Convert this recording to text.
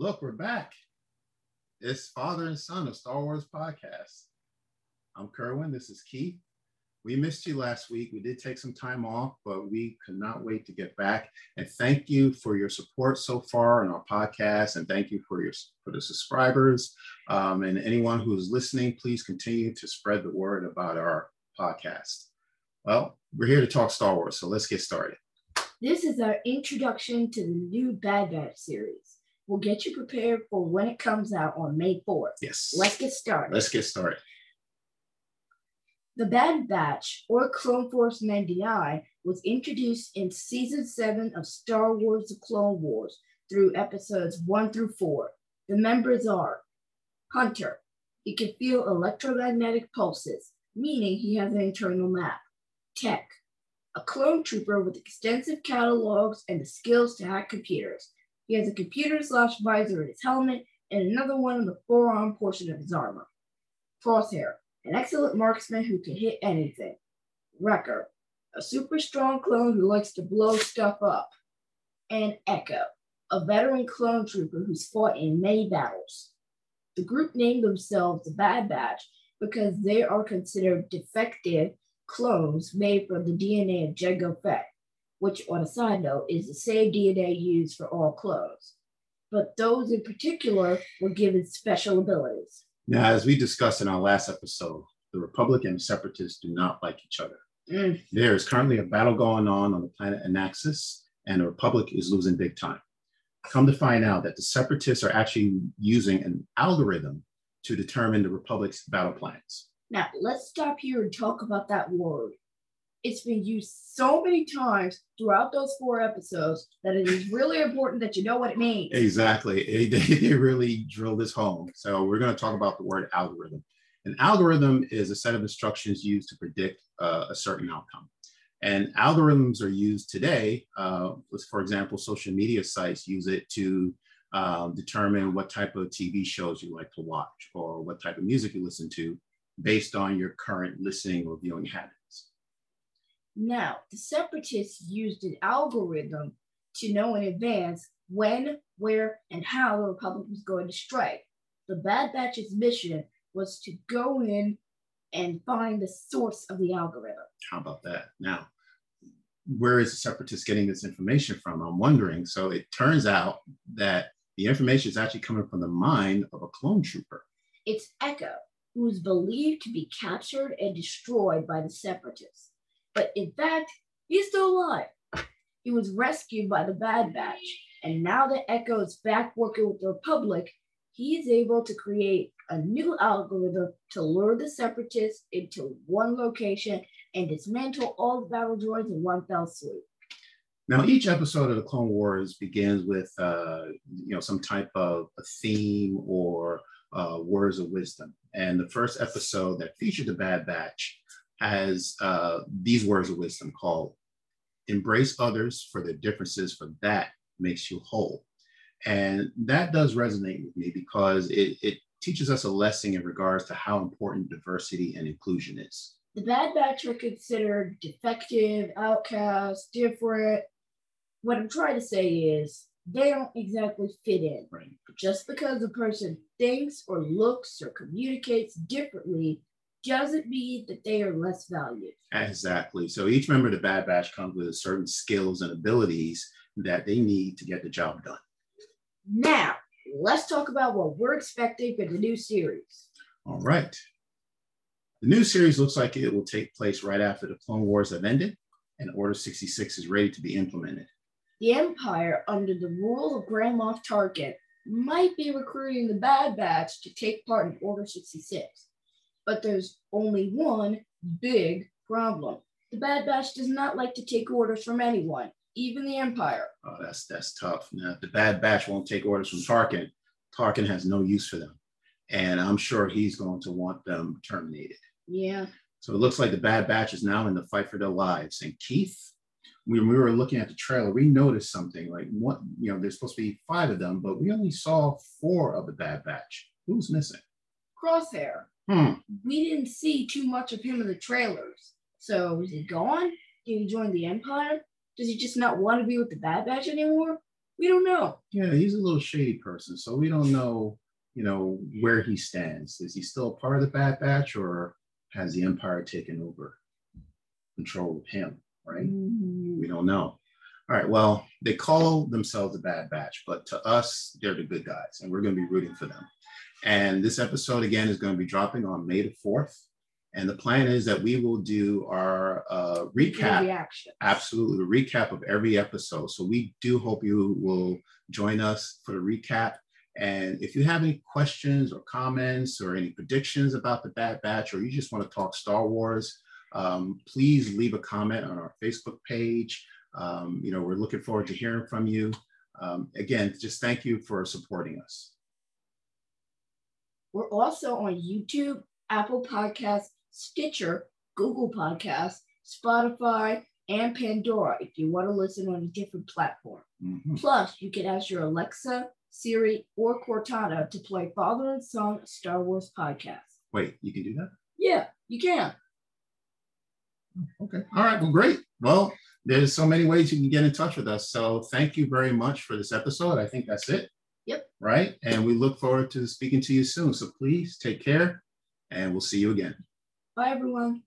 Look, we're back. It's father and son of Star Wars podcast. I'm Kerwin. This is Keith. We missed you last week. We did take some time off, but we could not wait to get back. And thank you for your support so far on our podcast, and thank you for your for the subscribers um, and anyone who is listening. Please continue to spread the word about our podcast. Well, we're here to talk Star Wars, so let's get started. This is our introduction to the new Bad Batch series. We'll get you prepared for when it comes out on May 4th. Yes. Let's get started. Let's get started. The Bad Batch, or Clone Force 99, was introduced in Season 7 of Star Wars The Clone Wars through episodes 1 through 4. The members are Hunter. He can feel electromagnetic pulses, meaning he has an internal map. Tech. A clone trooper with extensive catalogs and the skills to hack computers. He has a computer slash visor in his helmet and another one in the forearm portion of his armor. Crosshair an excellent marksman who can hit anything. Wrecker, a super strong clone who likes to blow stuff up. And Echo, a veteran clone trooper who's fought in many battles. The group named themselves the Bad Batch because they are considered defective clones made from the DNA of Jango Fett, which, on a side note, is the same DNA used for all clones. But those in particular were given special abilities. Now, as we discussed in our last episode, the Republic and Separatists do not like each other. Mm. There is currently a battle going on on the planet Anaxes, and the Republic is losing big time. Come to find out that the Separatists are actually using an algorithm to determine the Republic's battle plans. Now, let's stop here and talk about that word. It's been used so many times throughout those four episodes that it is really important that you know what it means. Exactly. They, really drill this home. So we're going to talk about the word algorithm. An algorithm is a set of instructions used to predict uh, a certain outcome. And algorithms are used today. Uh, for example, social media sites use it to um, determine what type of TV shows you like to watch or what type of music you listen to based on your current listening or viewing habits. Now, the separatists used an algorithm to know in advance when, where, and how the Republic was going to strike. The Bad Batch's mission was to go in and find the source of the algorithm. How about that? Now, where is the separatists getting this information from? I'm wondering. So it turns out that the information is actually coming from the mind of a clone trooper. It's Echo, who is believed to be captured and destroyed by the separatists. But in fact, he's still alive. He was rescued by the Bad Batch, and now that Echo is back working with the Republic, he is able to create a new algorithm to lure the separatists into one location and dismantle all the battle droids in one fell swoop. Now, each episode of the Clone Wars begins with, uh, you know, some type of a theme or uh, words of wisdom. And the first episode that featured the Bad Batch has uh, these words of wisdom called "Embrace others for their differences, for that makes you whole." And that does resonate with me because it, it teaches us a lesson in regards to how important diversity and inclusion is. The Bad Batch are considered defective, outcasts, different. What I'm trying to say is they don't exactly fit in. Right. Just because a person thinks or looks or communicates differently doesn't mean that they are less valued. Exactly. So each member of the Bad Batch comes with certain skills and abilities that they need to get the job done. Now, let's talk about what we're expecting for the new series. All right. The new series looks like it will take place right after the Clone Wars have ended and Order 66 is ready to be implemented. The Empire, under the rule of Grand Moff Tarkin, might be recruiting the Bad Batch to take part in Order 66. But there's only one big problem. The Bad Batch does not like to take orders from anyone, even the Empire. Oh, that's that's tough. Now, the Bad Batch won't take orders from Tarkin, Tarkin has no use for them, and I'm sure he's going to want them terminated. Yeah. So it looks like the Bad Batch is now in the fight for their lives. And Keith, when we were looking at the trailer, we noticed something like what you know, there's supposed to be five of them, but we only saw four of the Bad Batch. Who's missing? Crosshair. Hmm. We didn't see too much of him in the trailers. So is he gone? Did he join the Empire? Does he just not want to be with the Bad Batch anymore? We don't know. Yeah, he's a little shady person, so we don't know, you know, where he stands. Is he still a part of the Bad Batch, or has the Empire taken over control of him? Right? Mm, We don't know. All right. Well, they call themselves the Bad Batch, but to us, they're the good guys, and we're going to be rooting for them. And this episode again is going to be dropping on May the fourth. And the plan is that we will do our uh, recap Reaction. absolutely a recap of every episode. So we do hope you will join us for the recap. And if you have any questions or comments or any predictions about the Bad Batch, or you just want to talk Star Wars, um, please leave a comment on our Facebook page. Um, you know, we're looking forward to hearing from you. Um, again, just thank you for supporting us. We're also on YouTube, Apple Podcasts, Stitcher, Google Podcasts, Spotify, and Pandora if you want to listen on a different platform. Mhm. Plus, you can ask your Alexa, Siri, or Cortana to play Father and Son Star Wars podcast. Wait, you can do that? Yeah, you can. Okay. All right. Well, great. Well, there's so many ways you can get in touch with us. So thank you very much for this episode. I think that's it. Right. And we look forward to speaking to you soon. So please take care and we'll see you again. Bye, everyone.